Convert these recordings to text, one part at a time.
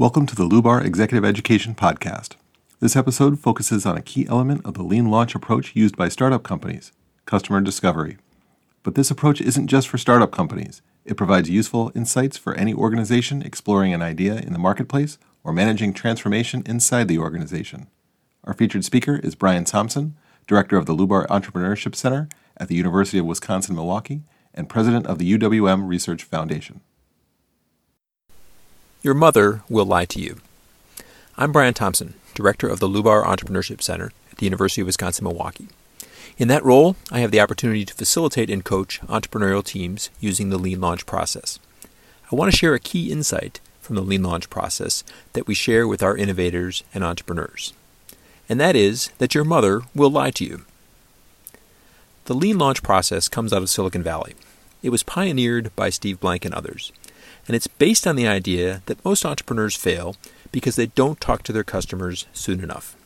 Welcome to the Lubar Executive Education Podcast. This episode focuses on a key element of the lean launch approach used by startup companies customer discovery. But this approach isn't just for startup companies, it provides useful insights for any organization exploring an idea in the marketplace or managing transformation inside the organization. Our featured speaker is Brian Thompson, Director of the Lubar Entrepreneurship Center at the University of Wisconsin Milwaukee and President of the UWM Research Foundation. Your mother will lie to you. I'm Brian Thompson, Director of the Lubar Entrepreneurship Center at the University of Wisconsin Milwaukee. In that role, I have the opportunity to facilitate and coach entrepreneurial teams using the Lean Launch process. I want to share a key insight from the Lean Launch process that we share with our innovators and entrepreneurs. And that is that your mother will lie to you. The Lean Launch process comes out of Silicon Valley. It was pioneered by Steve Blank and others and it's based on the idea that most entrepreneurs fail because they don't talk to their customers soon enough.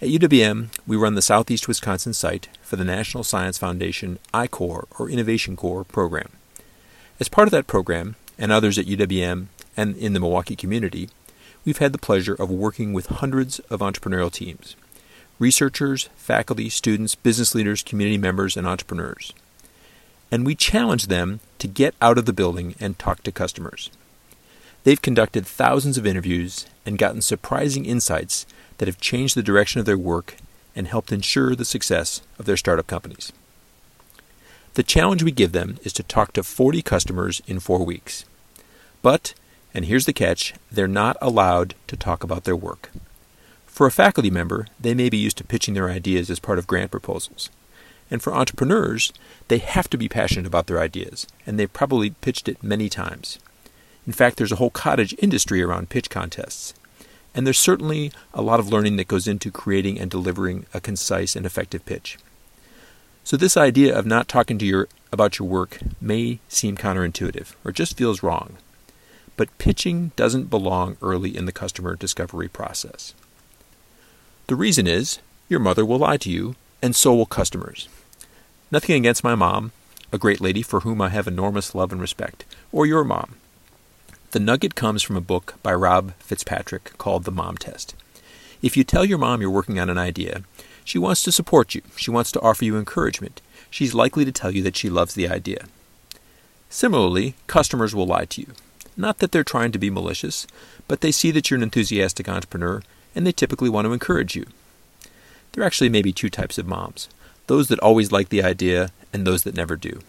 At UWM, we run the Southeast Wisconsin site for the National Science Foundation I-Corps or Innovation Corps program. As part of that program, and others at UWM and in the Milwaukee community, we've had the pleasure of working with hundreds of entrepreneurial teams researchers, faculty, students, business leaders, community members, and entrepreneurs and we challenge them to get out of the building and talk to customers. They've conducted thousands of interviews and gotten surprising insights that have changed the direction of their work and helped ensure the success of their startup companies. The challenge we give them is to talk to 40 customers in four weeks. But, and here's the catch, they're not allowed to talk about their work. For a faculty member, they may be used to pitching their ideas as part of grant proposals. And for entrepreneurs, they have to be passionate about their ideas, and they've probably pitched it many times. In fact, there's a whole cottage industry around pitch contests. And there's certainly a lot of learning that goes into creating and delivering a concise and effective pitch. So this idea of not talking to your about your work may seem counterintuitive or just feels wrong. But pitching doesn't belong early in the customer discovery process. The reason is your mother will lie to you and so will customers. Nothing against my mom, a great lady for whom I have enormous love and respect, or your mom. The nugget comes from a book by Rob Fitzpatrick called The Mom Test. If you tell your mom you're working on an idea, she wants to support you, she wants to offer you encouragement, she's likely to tell you that she loves the idea. Similarly, customers will lie to you. Not that they're trying to be malicious, but they see that you're an enthusiastic entrepreneur and they typically want to encourage you. There actually may be two types of moms those that always like the idea and those that never do.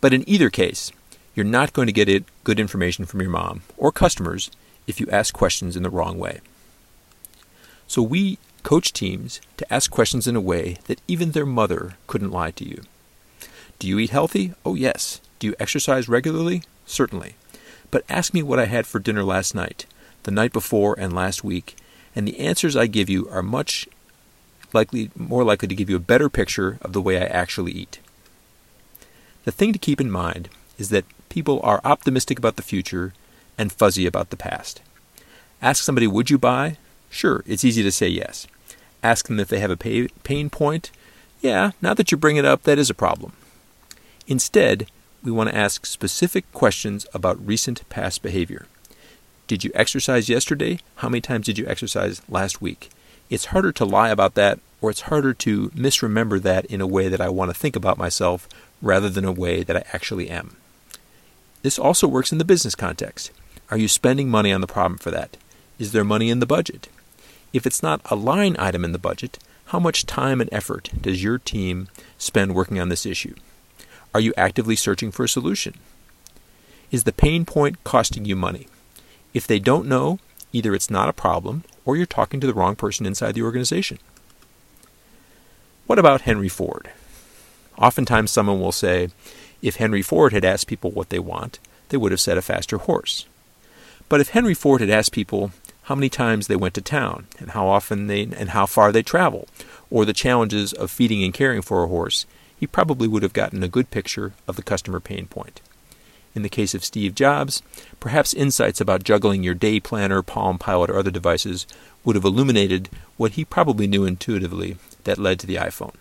But in either case, you're not going to get it, good information from your mom or customers if you ask questions in the wrong way. So we coach teams to ask questions in a way that even their mother couldn't lie to you. Do you eat healthy? Oh, yes. Do you exercise regularly? Certainly. But ask me what I had for dinner last night, the night before, and last week, and the answers I give you are much likely more likely to give you a better picture of the way I actually eat. The thing to keep in mind is that people are optimistic about the future and fuzzy about the past. Ask somebody, would you buy? Sure, it's easy to say yes. Ask them if they have a pain point. Yeah, now that you bring it up, that is a problem. Instead, we want to ask specific questions about recent past behavior. Did you exercise yesterday? How many times did you exercise last week? It's harder to lie about that or it's harder to misremember that in a way that I want to think about myself rather than a way that I actually am. This also works in the business context. Are you spending money on the problem for that? Is there money in the budget? If it's not a line item in the budget, how much time and effort does your team spend working on this issue? Are you actively searching for a solution? Is the pain point costing you money? If they don't know, either it's not a problem or you're talking to the wrong person inside the organization. What about Henry Ford? Oftentimes, someone will say, if Henry Ford had asked people what they want, they would have said a faster horse. But if Henry Ford had asked people how many times they went to town, and how often they and how far they travel, or the challenges of feeding and caring for a horse, he probably would have gotten a good picture of the customer pain point. In the case of Steve Jobs, perhaps insights about juggling your day planner, Palm Pilot, or other devices would have illuminated what he probably knew intuitively that led to the iPhone.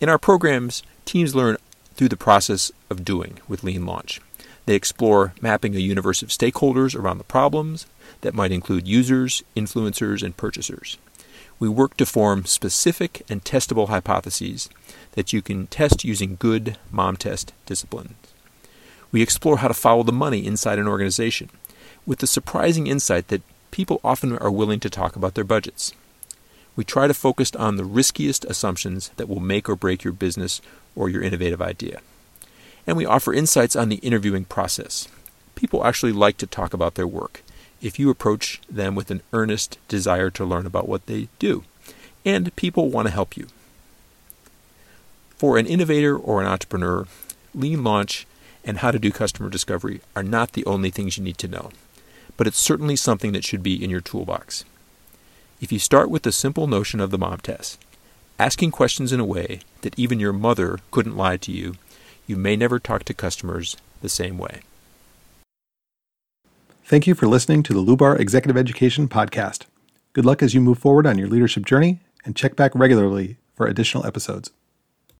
In our programs, teams learn through the process of doing with Lean Launch. They explore mapping a universe of stakeholders around the problems that might include users, influencers, and purchasers. We work to form specific and testable hypotheses that you can test using good mom test disciplines. We explore how to follow the money inside an organization, with the surprising insight that people often are willing to talk about their budgets. We try to focus on the riskiest assumptions that will make or break your business or your innovative idea. And we offer insights on the interviewing process. People actually like to talk about their work if you approach them with an earnest desire to learn about what they do. And people want to help you. For an innovator or an entrepreneur, lean launch and how to do customer discovery are not the only things you need to know, but it's certainly something that should be in your toolbox. If you start with the simple notion of the mom test, asking questions in a way that even your mother couldn't lie to you, you may never talk to customers the same way. Thank you for listening to the Lubar Executive Education Podcast. Good luck as you move forward on your leadership journey and check back regularly for additional episodes.